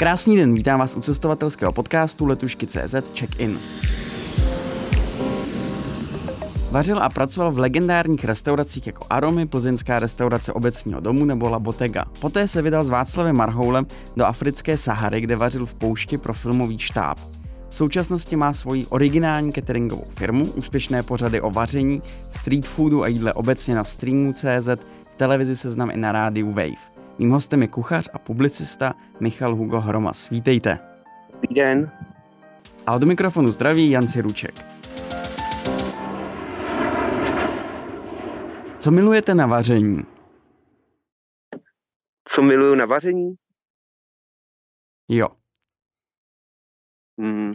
Krásný den, vítám vás u cestovatelského podcastu Letušky.cz Check-in. Vařil a pracoval v legendárních restauracích jako Aromy, plzeňská restaurace obecního domu nebo La Bottega. Poté se vydal s Václavem Marhoulem do africké Sahary, kde vařil v poušti pro filmový štáb. V současnosti má svoji originální cateringovou firmu, úspěšné pořady o vaření, street foodu a jídle obecně na streamu.cz, televizi seznam i na rádiu Wave. Mým hostem je kuchař a publicista Michal Hugo Hromas. Vítejte. Dobrý den. A od mikrofonu zdraví Jan Siruček. Co milujete na vaření? Co miluju na vaření? Jo. Hmm.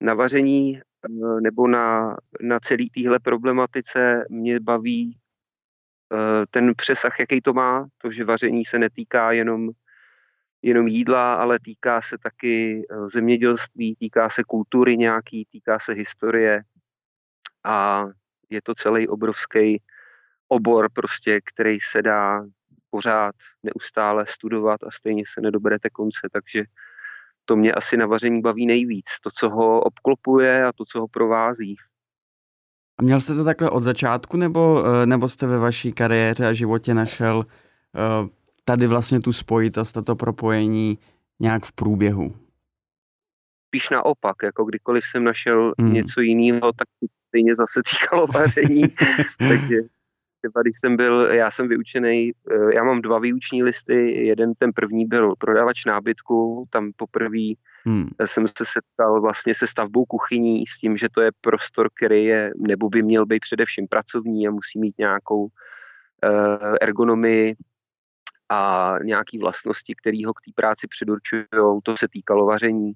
Na vaření eh, nebo na, na celý téhle problematice mě baví ten přesah, jaký to má, to, že vaření se netýká jenom, jenom jídla, ale týká se taky eh, zemědělství, týká se kultury nějaký, týká se historie a je to celý obrovský obor prostě, který se dá pořád neustále studovat a stejně se nedoberete konce, takže to mě asi na vaření baví nejvíc. To, co ho obklopuje a to, co ho provází. A měl jste to takhle od začátku, nebo, eh, nebo jste ve vaší kariéře a životě našel eh, tady vlastně tu spojitost a to propojení nějak v průběhu? Spíš naopak, jako kdykoliv jsem našel hmm. něco jiného, tak stejně zase týkalo vaření. Takže třeba když jsem byl, já jsem vyučený, eh, já mám dva výuční listy, jeden ten první byl prodavač nábytku, tam poprvé Hmm. Jsem se setkal vlastně se stavbou kuchyní s tím, že to je prostor, který je, nebo by měl být především pracovní a musí mít nějakou uh, ergonomii a nějaké vlastnosti, které ho k té práci předurčují. To se týkalo vaření.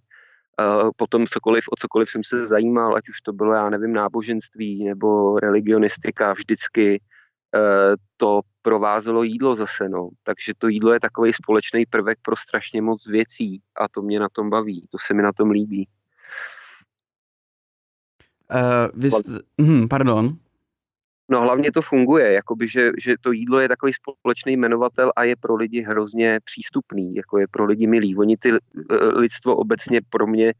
Potom cokoliv, o cokoliv jsem se zajímal, ať už to bylo, já nevím, náboženství nebo religionistika, vždycky to provázelo jídlo zase, no. Takže to jídlo je takový společný prvek pro strašně moc věcí a to mě na tom baví, to se mi na tom líbí. Uh, vy jste, hm, pardon. No hlavně to funguje, jakoby, že, že to jídlo je takový společný jmenovatel a je pro lidi hrozně přístupný, jako je pro lidi milý. Oni ty eh, lidstvo obecně pro mě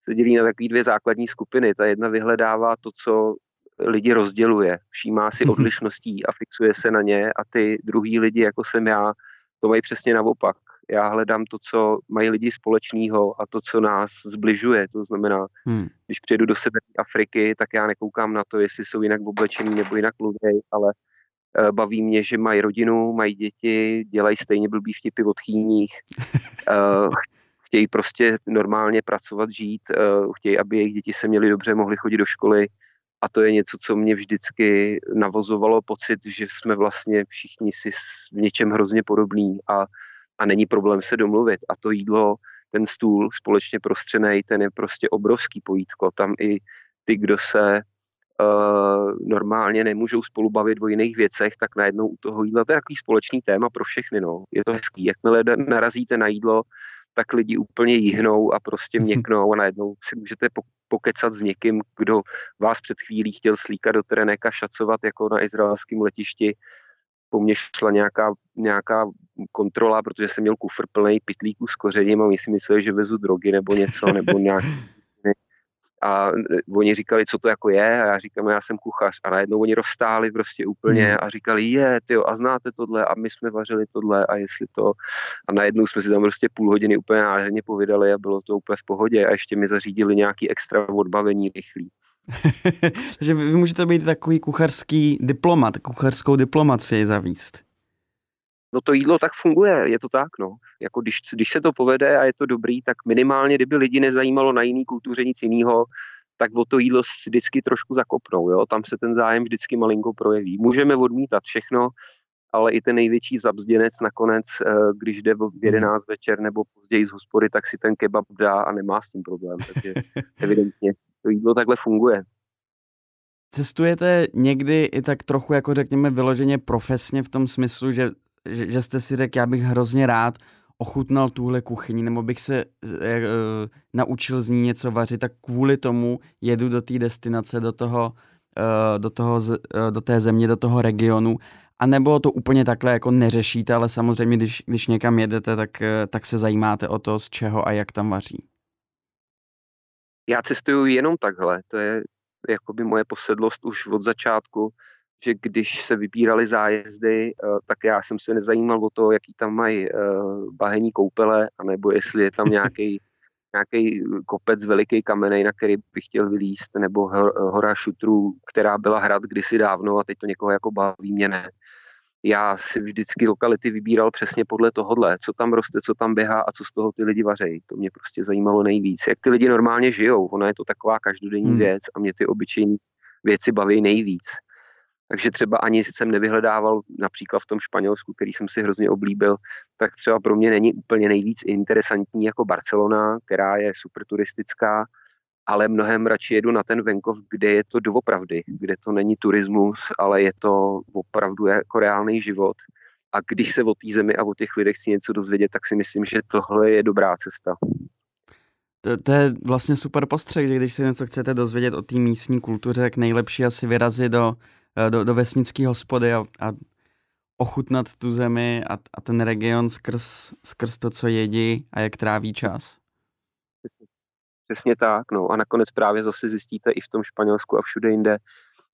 se dělí na takové dvě základní skupiny. Ta jedna vyhledává to, co lidi rozděluje, všímá si mhm. odlišností a fixuje se na ně a ty druhý lidi, jako jsem já, to mají přesně naopak. Já hledám to, co mají lidi společného a to, co nás zbližuje. To znamená, hmm. když přijedu do severní Afriky, tak já nekoukám na to, jestli jsou jinak oblečení nebo jinak mluví, ale uh, baví mě, že mají rodinu, mají děti, dělají stejně blbý vtipy od chýních, uh, chtějí prostě normálně pracovat, žít, uh, chtějí, aby jejich děti se měly dobře, mohly chodit do školy, a to je něco, co mě vždycky navozovalo pocit, že jsme vlastně všichni si v něčem hrozně podobní a, a není problém se domluvit. A to jídlo, ten stůl společně prostřený, ten je prostě obrovský pojítko. Tam i ty, kdo se uh, normálně nemůžou spolu bavit o jiných věcech, tak najednou u toho jídla to je takový společný téma pro všechny. No. Je to hezký. Jakmile narazíte na jídlo, tak lidi úplně jihnou a prostě měknou a najednou si můžete pokecat s někým, kdo vás před chvílí chtěl slíkat do teréneka, šacovat jako na izraelském letišti. Po mně šla nějaká, nějaká kontrola, protože jsem měl kufr plný pitlíků s kořením a oni si mysleli, že vezu drogy nebo něco, nebo nějak a oni říkali, co to jako je a já říkám, já jsem kuchař a najednou oni rozstáli prostě úplně hmm. a říkali, je, ty a znáte tohle a my jsme vařili tohle a jestli to a najednou jsme si tam prostě půl hodiny úplně nádherně povídali a bylo to úplně v pohodě a ještě mi zařídili nějaký extra odbavení rychlý. Takže vy můžete být takový kuchařský diplomat, kuchařskou diplomaci zavíst. No to jídlo tak funguje, je to tak, no. Jako když, když se to povede a je to dobrý, tak minimálně, kdyby lidi nezajímalo na jiný kultuře nic jiného, tak o to jídlo vždycky trošku zakopnou, jo. Tam se ten zájem vždycky malinko projeví. Můžeme odmítat všechno, ale i ten největší zabzděnec nakonec, eh, když jde v 11 hmm. večer nebo později z hospody, tak si ten kebab dá a nemá s tím problém. Takže evidentně to jídlo takhle funguje. Cestujete někdy i tak trochu, jako řekněme, vyloženě profesně v tom smyslu, že že, že jste si řekl, já bych hrozně rád ochutnal tuhle kuchyni, nebo bych se uh, naučil z ní něco vařit, tak kvůli tomu jedu do té destinace, do toho, uh, do, toho, uh, do té země, do toho regionu A nebo to úplně takhle jako neřešíte, ale samozřejmě, když, když někam jedete, tak, eh, tak se zajímáte o to, z čeho a jak tam vaří. Já cestuju jenom takhle, to je jakoby moje posedlost už od začátku, že když se vybírali zájezdy, eh, tak já jsem se nezajímal o to, jaký tam mají eh, bahení koupele, anebo jestli je tam nějaký nějaký kopec veliký kamenej, na který bych chtěl vylíst, nebo hora šutrů, která byla hrad kdysi dávno a teď to někoho jako baví, mě ne. Já si vždycky lokality vybíral přesně podle tohohle, co tam roste, co tam běhá a co z toho ty lidi vařejí. To mě prostě zajímalo nejvíc. Jak ty lidi normálně žijou, ona je to taková každodenní hmm. věc a mě ty obyčejné věci baví nejvíc. Takže třeba ani jsem nevyhledával například v tom Španělsku, který jsem si hrozně oblíbil, tak třeba pro mě není úplně nejvíc interesantní jako Barcelona, která je super turistická, ale mnohem radši jedu na ten venkov, kde je to doopravdy, kde to není turismus, ale je to opravdu jako reálný život. A když se o té zemi a o těch lidech chci něco dozvědět, tak si myslím, že tohle je dobrá cesta. To, to je vlastně super postřeh, že když si něco chcete dozvědět o té místní kultuře, tak nejlepší asi vyrazit do do, do vesnické hospody a, a ochutnat tu zemi a, a ten region skrz, skrz to, co jedí a jak tráví čas. Přesně, přesně tak, no a nakonec právě zase zjistíte i v tom Španělsku a všude jinde,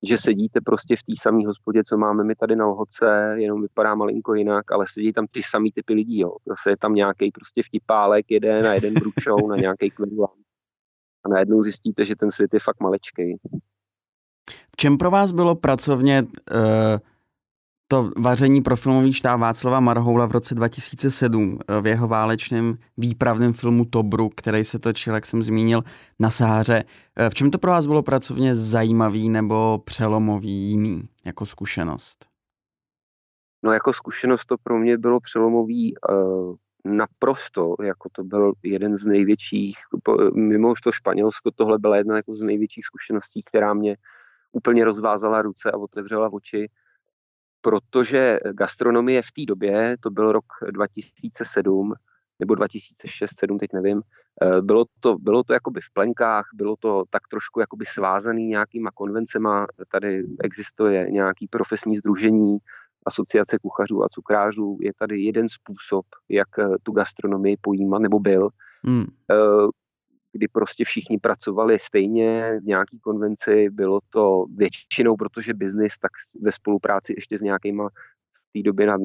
že sedíte prostě v té samé hospodě, co máme my tady na Lhoce, jenom vypadá malinko jinak, ale sedí tam ty samý typy lidí, jo. Zase je tam nějaký prostě vtipálek jeden a jeden bručou na nějaký kvedlán. A najednou zjistíte, že ten svět je fakt malečkej čem pro vás bylo pracovně uh, to vaření pro filmový štáb Václava Marhoula v roce 2007 eh, v jeho válečném výpravném filmu Tobruk, který se točil, jak jsem zmínil, na Sáře. Eh, v čem to pro vás bylo pracovně zajímavý nebo přelomový jiný jako zkušenost? No jako zkušenost to pro mě bylo přelomový uh, naprosto, jako to byl jeden z největších, mimo to Španělsko, tohle byla jedna jako z největších zkušeností, která mě úplně rozvázala ruce a otevřela oči, protože gastronomie v té době, to byl rok 2007 nebo 2006, 7, teď nevím, eh, bylo to, bylo to jakoby v plenkách, bylo to tak trošku jakoby svázaný nějakýma konvencema, tady existuje nějaký profesní združení, asociace kuchařů a cukrářů, je tady jeden způsob, jak eh, tu gastronomii pojímat, nebo byl. Hmm. Eh, kdy prostě všichni pracovali stejně v nějaký konvenci, bylo to většinou, protože biznis, tak ve spolupráci ještě s nějakýma v té době nad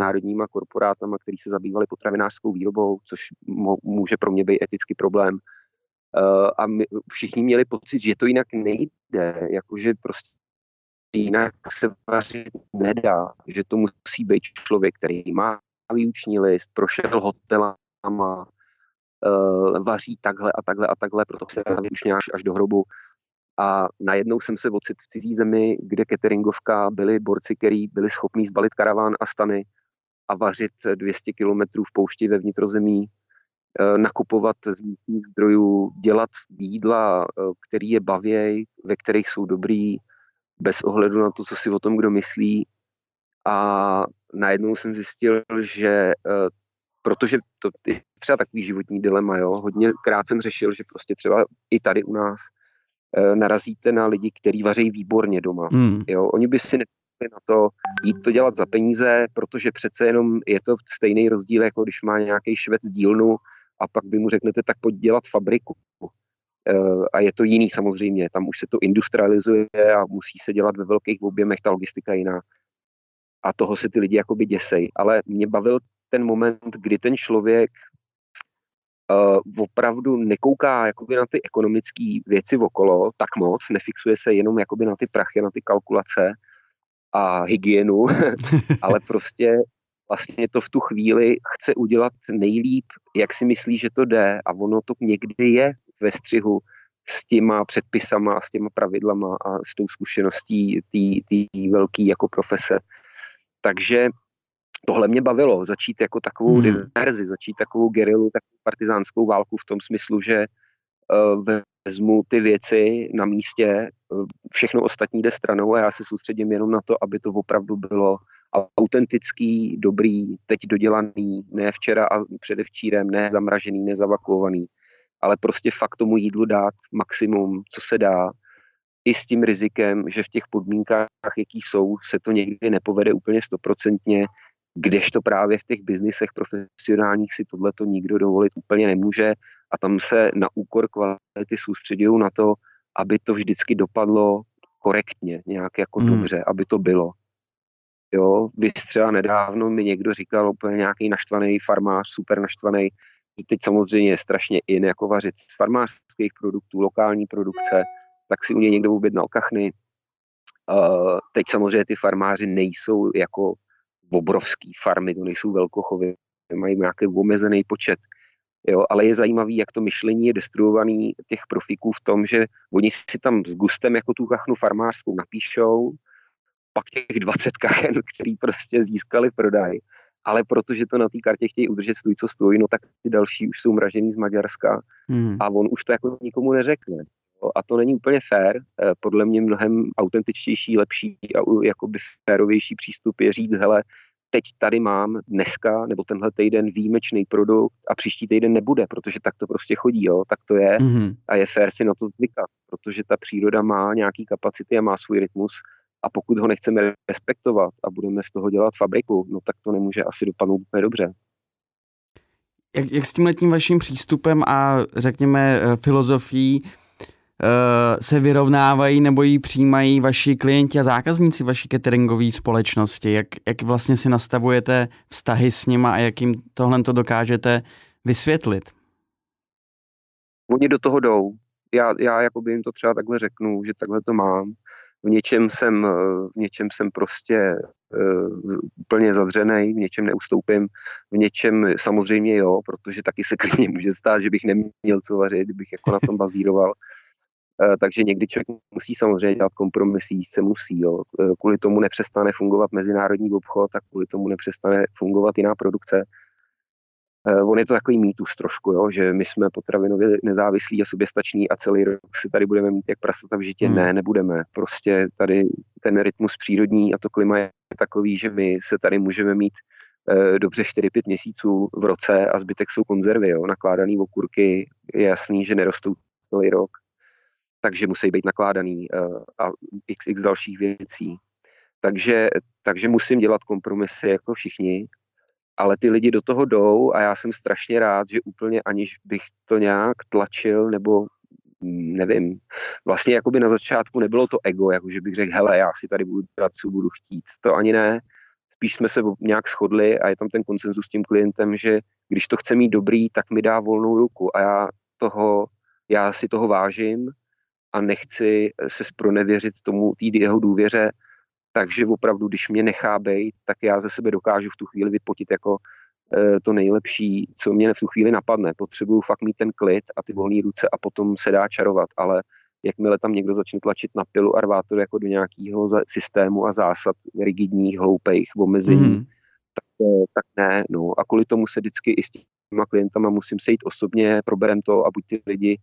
národníma korporátama, který se zabývali potravinářskou výrobou, což může pro mě být etický problém. Uh, a my, všichni měli pocit, že to jinak nejde, jakože prostě jinak se vařit nedá, že to musí být člověk, který má výuční list, prošel hotelama, uh, vaří takhle a takhle a takhle, proto se už nějak až do hrobu. A najednou jsem se ocit v cizí zemi, kde cateringovka byli borci, kteří byli schopní zbalit karaván a stany a vařit 200 kilometrů v poušti ve vnitrozemí, uh, nakupovat z místních zdrojů, dělat jídla, uh, který je bavěj, ve kterých jsou dobrý, bez ohledu na to, co si o tom kdo myslí. A najednou jsem zjistil, že protože to je třeba takový životní dilema, jo. Hodně krát jsem řešil, že prostě třeba i tady u nás e, narazíte na lidi, kteří vaří výborně doma. Hmm. Jo. Oni by si na to jít to dělat za peníze, protože přece jenom je to stejný rozdíl, jako když má nějaký švec dílnu a pak by mu řeknete, tak pojď dělat fabriku. E, a je to jiný samozřejmě, tam už se to industrializuje a musí se dělat ve velkých objemech, ta logistika jiná. A toho se ty lidi jakoby děsej. Ale mě bavil ten moment, kdy ten člověk uh, opravdu nekouká jakoby na ty ekonomické věci okolo tak moc, nefixuje se jenom jakoby na ty prachy, na ty kalkulace a hygienu, ale prostě vlastně to v tu chvíli chce udělat nejlíp, jak si myslí, že to jde a ono to někdy je ve střihu s těma předpisama s těma pravidlama a s tou zkušeností té velké jako profese. Takže tohle mě bavilo, začít jako takovou hmm. diverzi, začít takovou gerilu, takovou partizánskou válku v tom smyslu, že uh, vezmu ty věci na místě, uh, všechno ostatní jde stranou a já se soustředím jenom na to, aby to opravdu bylo autentický, dobrý, teď dodělaný, ne včera a předevčírem, ne zamražený, nezavakuovaný, ale prostě fakt tomu jídlu dát maximum, co se dá i s tím rizikem, že v těch podmínkách, jakých jsou, se to někdy nepovede úplně stoprocentně, kdežto právě v těch biznisech profesionálních si tohle to nikdo dovolit úplně nemůže a tam se na úkor kvality soustředují na to, aby to vždycky dopadlo korektně, nějak jako hmm. dobře, aby to bylo. Jo, vy třeba nedávno mi někdo říkal úplně nějaký naštvaný farmář, super naštvaný, že teď samozřejmě je strašně in jako vařit z farmářských produktů, lokální produkce, tak si u něj někdo objednal kachny. Uh, teď samozřejmě ty farmáři nejsou jako obrovský farmy, to nejsou velkochovy, mají nějaký omezený počet. Jo, ale je zajímavý, jak to myšlení je destruovaný těch profiků v tom, že oni si tam s gustem jako tu kachnu farmářskou napíšou, pak těch 20 kachen, který prostě získali prodaj, ale protože to na té kartě chtějí udržet stůj, co stojí, no tak ty další už jsou mražený z Maďarska hmm. a on už to jako nikomu neřekne. A to není úplně fér, eh, podle mě mnohem autentičtější, lepší a jakoby férovější přístup je říct, hele, teď tady mám dneska nebo tenhle týden výjimečný produkt a příští týden nebude, protože tak to prostě chodí, jo, tak to je mm-hmm. a je fér si na to zvykat, protože ta příroda má nějaký kapacity a má svůj rytmus a pokud ho nechceme respektovat a budeme z toho dělat fabriku, no tak to nemůže asi dopadnout úplně dobře. Jak, jak s tím letím vaším přístupem a řekněme eh, filozofií se vyrovnávají nebo ji přijímají vaši klienti a zákazníci vaší cateringové společnosti? Jak, jak vlastně si nastavujete vztahy s nima a jak jim tohle to dokážete vysvětlit? Oni do toho jdou. Já, já jakoby jim to třeba takhle řeknu, že takhle to mám. V něčem jsem, v něčem jsem prostě uh, úplně zadřený, v něčem neustoupím, v něčem samozřejmě jo, protože taky se klidně může stát, že bych neměl co vařit, kdybych jako na tom bazíroval. Eh, takže někdy člověk musí samozřejmě dělat kompromisy, se musí. Jo. Eh, kvůli tomu nepřestane fungovat mezinárodní obchod a kvůli tomu nepřestane fungovat jiná produkce. Eh, on je to takový mýtus trošku, jo, že my jsme potravinově nezávislí a soběstační a celý rok si tady budeme mít jak prasata v žitě. Hmm. Ne, nebudeme. Prostě tady ten rytmus přírodní a to klima je takový, že my se tady můžeme mít dobře 4-5 měsíců v roce a zbytek jsou konzervy, jo, nakládaný okurky, je jasný, že nerostou celý rok takže musí být nakládaný eh, a xx dalších věcí. Takže, takže musím dělat kompromisy jako všichni, ale ty lidi do toho jdou a já jsem strašně rád, že úplně aniž bych to nějak tlačil nebo mm, nevím, vlastně jakoby na začátku nebylo to ego, jako že bych řekl, hele, já si tady budu dělat, co budu chtít. To ani ne. Spíš jsme se nějak shodli a je tam ten konsenzus s tím klientem, že když to chce mít dobrý, tak mi dá volnou ruku a já toho, já si toho vážím a nechci se spronevěřit tomu té jeho důvěře, takže opravdu, když mě nechá být, tak já ze sebe dokážu v tu chvíli vypotit jako e, to nejlepší, co mě v tu chvíli napadne. Potřebuju fakt mít ten klid a ty volné ruce a potom se dá čarovat, ale jakmile tam někdo začne tlačit na pilu a rvát to jako do nějakého systému a zásad rigidních, hloupých, omezení, mm. tak, e, tak ne. No. A kvůli tomu se vždycky i s těma klientama musím sejít osobně, proberem to a buď ty lidi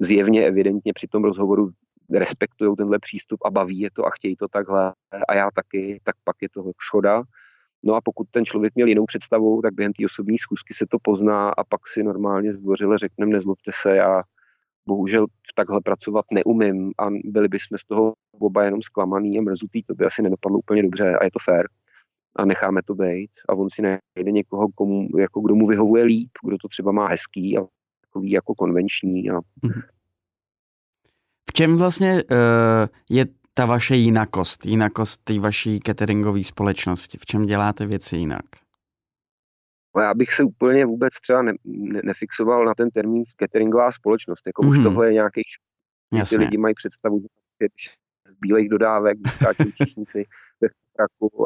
zjevně, evidentně při tom rozhovoru respektují tenhle přístup a baví je to a chtějí to takhle a já taky, tak pak je to schoda. No a pokud ten člověk měl jinou představu, tak během té osobní schůzky se to pozná a pak si normálně zdvořile řekneme, nezlobte se, já bohužel takhle pracovat neumím a byli bychom z toho oba jenom zklamaný a mrzutý, to by asi nedopadlo úplně dobře a je to fér a necháme to být a on si najde někoho, komu, jako kdo mu vyhovuje líp, kdo to třeba má hezký a takový jako konvenční. A... Mhm. V čem vlastně uh, je ta vaše jinakost, jinakost té vaší cateringové společnosti? V čem děláte věci jinak? Já bych se úplně vůbec třeba ne, ne, nefixoval na ten termín cateringová společnost. Jako mm-hmm. už mhm. tohle je nějaký Ty lidi mají představu, že z bílých dodávek vyskáčí číšníci ve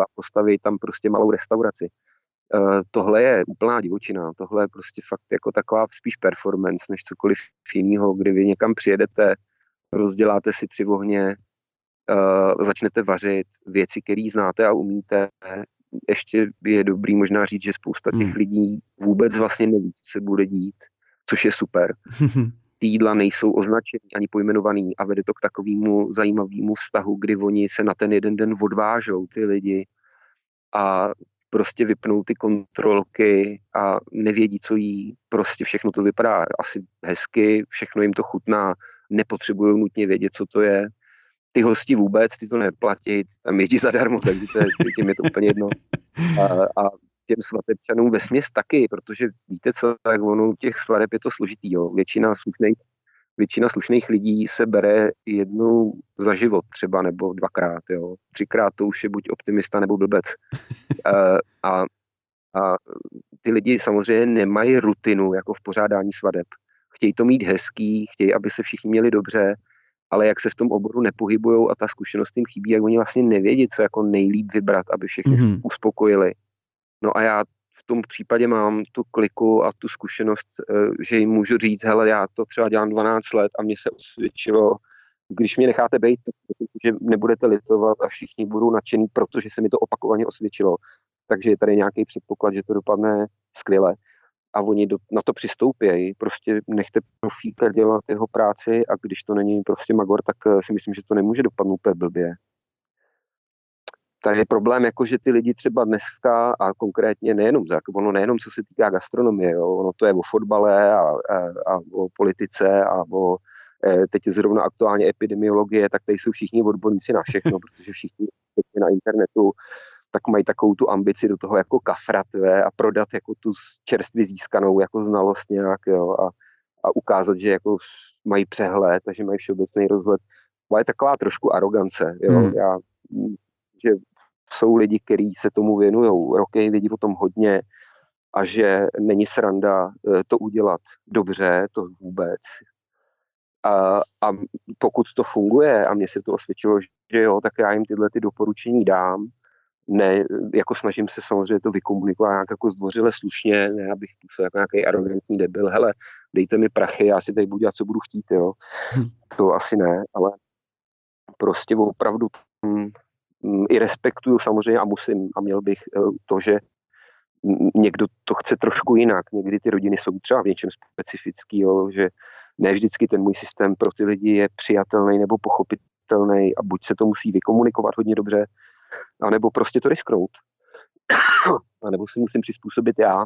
a postaví tam prostě malou restauraci. Uh, tohle je úplná divočina, tohle je prostě fakt jako taková spíš performance, než cokoliv jiného, kdy vy někam přijedete, rozděláte si tři ohně, uh, začnete vařit věci, které znáte a umíte. Ještě je dobrý možná říct, že spousta těch hmm. lidí vůbec vlastně neví, co se bude dít, což je super. Ty jídla nejsou označený ani pojmenovaný a vede to k takovému zajímavému vztahu, kdy oni se na ten jeden den odvážou, ty lidi, a prostě vypnou ty kontrolky a nevědí, co jí. Prostě všechno to vypadá asi hezky, všechno jim to chutná, nepotřebují nutně vědět, co to je. ty hosti vůbec, ty to neplatí, tam jedí zadarmo, takže to je, tím je to úplně jedno. A, a těm svatebčanům ve směs taky, protože víte co, tak ono těch svateb je to složitý, jo. Většina slušných, většina slušných lidí se bere jednou za život třeba, nebo dvakrát, jo. Třikrát to už je buď optimista, nebo blbec. a, a ty lidi samozřejmě nemají rutinu jako v pořádání svadeb. Chtějí to mít hezký, chtějí, aby se všichni měli dobře, ale jak se v tom oboru nepohybují a ta zkušenost jim chybí, jak oni vlastně nevědí, co jako nejlíp vybrat, aby všechny mm-hmm. uspokojili. No a já v tom případě mám tu kliku a tu zkušenost, eh, že jim můžu říct, hele, já to třeba dělám 12 let a mně se osvědčilo, když mě necháte být, tak myslím si, že nebudete litovat a všichni budou nadšený, protože se mi to opakovaně osvědčilo. Takže je tady nějaký předpoklad, že to dopadne skvěle a oni do, na to přistoupějí. Prostě nechte profíka dělat jeho práci a když to není prostě magor, tak eh, si myslím, že to nemůže dopadnout úplně blbě. Tady je problém, jako že ty lidi třeba dneska a konkrétně nejenom, ono nejenom co se týká gastronomie, jo, ono to je o fotbale a, a, a o politice a o eh, teď je zrovna aktuálně epidemiologie, tak tady jsou všichni odborníci na všechno, protože všichni na internetu tak mají takovou tu ambici do toho jako kafrat a prodat jako tu čerstvě získanou jako znalost nějak jo, a, a ukázat, že jako mají přehled a že mají všeobecný rozhled. To je taková trošku arogance. Jo. Hmm. Já, že jsou lidi, kteří se tomu věnují roky, vědí o tom hodně a že není sranda eh, to udělat dobře, to vůbec. A, a pokud to funguje a mně se to osvědčilo, že jo, tak já jim tyhle ty doporučení dám ne, jako snažím se samozřejmě to vykomunikovat nějak jako zdvořile slušně, ne abych působil jako nějaký arrogantní debil, hele, dejte mi prachy, já si tady budu dělat, co budu chtít, jo. Hm. To asi ne, ale prostě opravdu i respektuju samozřejmě a musím a měl bych eh, to, že někdo to chce trošku jinak. Někdy ty rodiny jsou třeba v něčem specifický, jo, že ne vždycky ten můj systém pro ty lidi je přijatelný nebo pochopitelný a buď se to musí vykomunikovat hodně dobře, anebo prostě to risknout. a nebo si musím přizpůsobit já,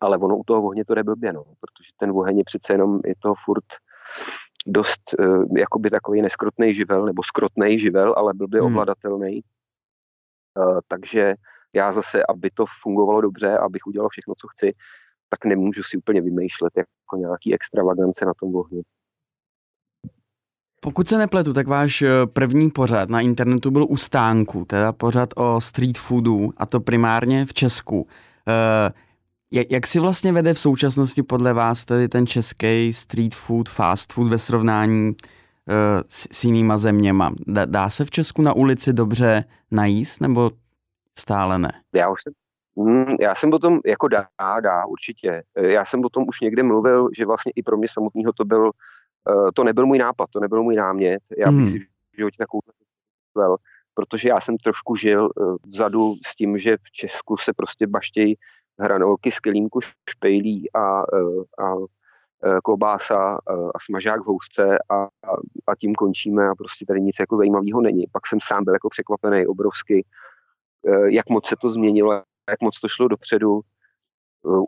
ale ono u toho ohně to jde blbě, no, protože ten oheň je přece jenom, je to furt dost uh, jakoby takový neskrotný živel, nebo skrotný živel, ale blbě hmm. ovladatelný. Uh, takže já zase, aby to fungovalo dobře, abych udělal všechno, co chci, tak nemůžu si úplně vymýšlet jako nějaký extravagance na tom ohni. Pokud se nepletu, tak váš eh, první pořad na internetu byl u stánku, teda pořad o street foodu, a to primárně v Česku. Eh, jak, jak si vlastně vede v současnosti podle vás tedy ten český street food, fast food ve srovnání eh, s, s jinýma zeměma? Dá, dá se v Česku na ulici dobře najíst, nebo stále ne? Já už jsem hm, já jsem o tom, jako dá, dá, určitě. Já jsem o tom už někde mluvil, že vlastně i pro mě samotného to byl Eh, to nebyl můj nápad, to nebyl můj námět. Já bych hmm. si v životě takovou myslel, protože já jsem trošku žil uh, vzadu s tím, že v Česku se prostě baštějí hranolky z kelímku špejlí a, uh, a klobása a smažák v housce a, a, tím končíme a prostě tady nic jako zajímavého není. Pak jsem sám byl jako překvapený obrovsky, jak moc se to změnilo, jak moc to šlo dopředu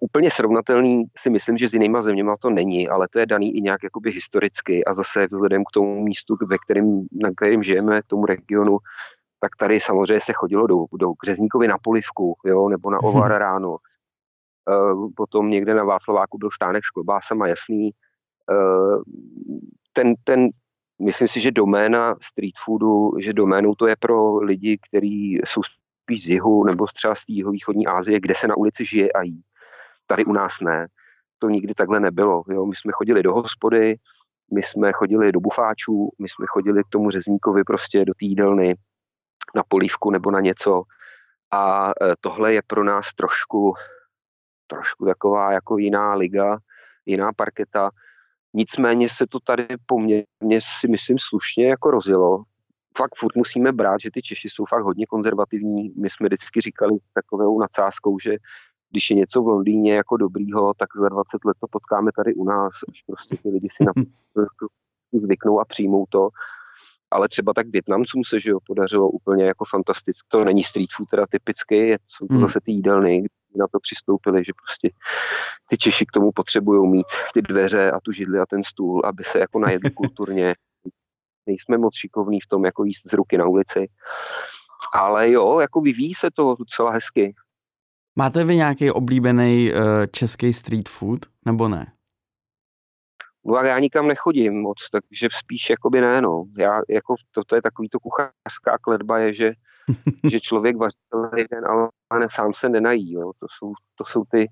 úplně srovnatelný si myslím, že s jinýma zeměma to není, ale to je daný i nějak jakoby historicky a zase vzhledem k tomu místu, ve kterém, na kterém žijeme, k tomu regionu, tak tady samozřejmě se chodilo do, do Křezníkovi na polivku, jo, nebo na Ovar ráno. Uh, potom někde na Václaváku byl stánek s klobásama, jasný. Uh, ten, ten, myslím si, že doména street foodu, že doménou to je pro lidi, kteří jsou spíš z jihu nebo třeba z východní Asie, kde se na ulici žije a jí. Tady u nás ne. To nikdy takhle nebylo. Jo? My jsme chodili do hospody, my jsme chodili do bufáčů, my jsme chodili k tomu řezníkovi prostě do týdelny na polívku nebo na něco. A e, tohle je pro nás trošku, trošku taková jako jiná liga, jiná parketa. Nicméně se to tady poměrně si myslím slušně jako rozjelo. Fakt furt musíme brát, že ty Češi jsou fakt hodně konzervativní. My jsme vždycky říkali takovou nadsázkou, že když je něco v Londýně jako dobrýho, tak za 20 let to potkáme tady u nás, až prostě ty lidi si na zvyknou a přijmou to. Ale třeba tak Větnamcům se že jo, podařilo úplně jako fantasticky. To není street food teda typicky, jsou to hmm. zase ty jídelny, na to přistoupili, že prostě ty Češi k tomu potřebují mít ty dveře a tu židli a ten stůl, aby se jako najedli kulturně. nejsme moc šikovní v tom, jako jíst z ruky na ulici. Ale jo, jako vyvíjí se to docela hezky. Máte vy nějaký oblíbený uh, český street food, nebo ne? No a já nikam nechodím moc, takže spíš jakoby ne, no. Já, jako, to, to je takový to kuchařská kledba je, že, že člověk vaří celý den, ale ne, sám se nenají, jo. To jsou, to jsou ty,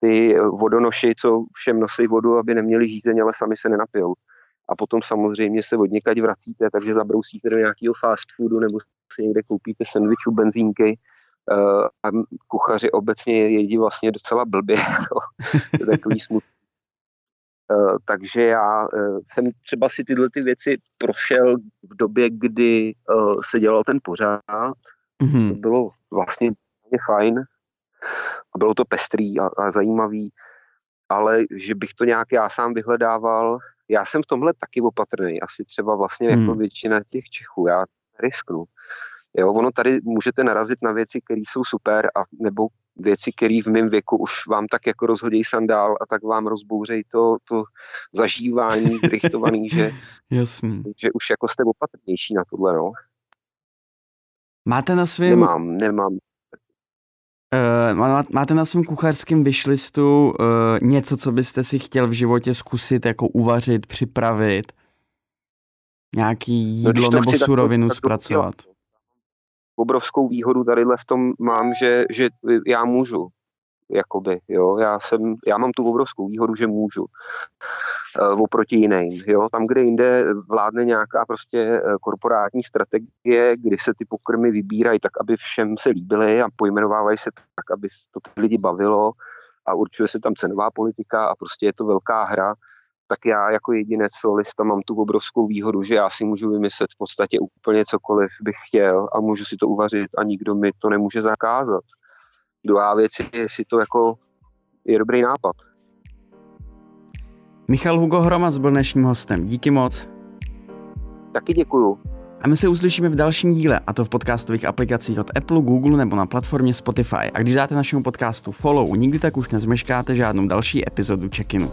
ty vodonoši, co všem nosí vodu, aby neměli žízeň, ale sami se nenapijou. A potom samozřejmě se od někať vracíte, takže zabrousíte do nějakého fast foodu nebo si někde koupíte sendviču, benzínky, uh, a kuchaři obecně jedí vlastně docela blbě. to je takový smutný. Uh, takže já uh, jsem třeba si tyhle ty věci prošel v době, kdy uh, se dělal ten pořád. Mm-hmm. To bylo vlastně fajn a bylo to pestrý a, a zajímavý, ale že bych to nějak já sám vyhledával, já jsem v tomhle taky opatrný, asi třeba vlastně mm. jako většina těch Čechů, já risknu. Jo, ono tady můžete narazit na věci, které jsou super, a nebo věci, které v mém věku už vám tak jako rozhodí sandál a tak vám rozbouřejí to, to zažívání zrychtovaný, že, Jasný. že už jako jste opatrnější na tohle, no. Máte na svém... Nemám, nemám. Uh, máte na svém kuchařském vyšlistu uh, něco, co byste si chtěl v životě zkusit jako uvařit, připravit? Nějaký no, jídlo no, nebo surovinu tak zpracovat? To, obrovskou výhodu tady v tom mám, že, že já můžu. Jakoby, jo, já, jsem, já mám tu obrovskou výhodu, že můžu uh, oproti jiným. Jo. Tam, kde jinde vládne nějaká prostě uh, korporátní strategie, kdy se ty pokrmy vybírají tak, aby všem se líbily a pojmenovávají se tak, aby to ty lidi bavilo a určuje se tam cenová politika a prostě je to velká hra, tak já jako jedinec solista mám tu obrovskou výhodu, že já si můžu vymyslet v podstatě úplně cokoliv bych chtěl a můžu si to uvařit a nikdo mi to nemůže zakázat. Druhá věc je, jestli to jako je dobrý nápad. Michal Hugo Hromas byl dnešním hostem. Díky moc. Taky děkuju. A my se uslyšíme v dalším díle, a to v podcastových aplikacích od Apple, Google nebo na platformě Spotify. A když dáte našemu podcastu follow, nikdy tak už nezmeškáte žádnou další epizodu check-inu.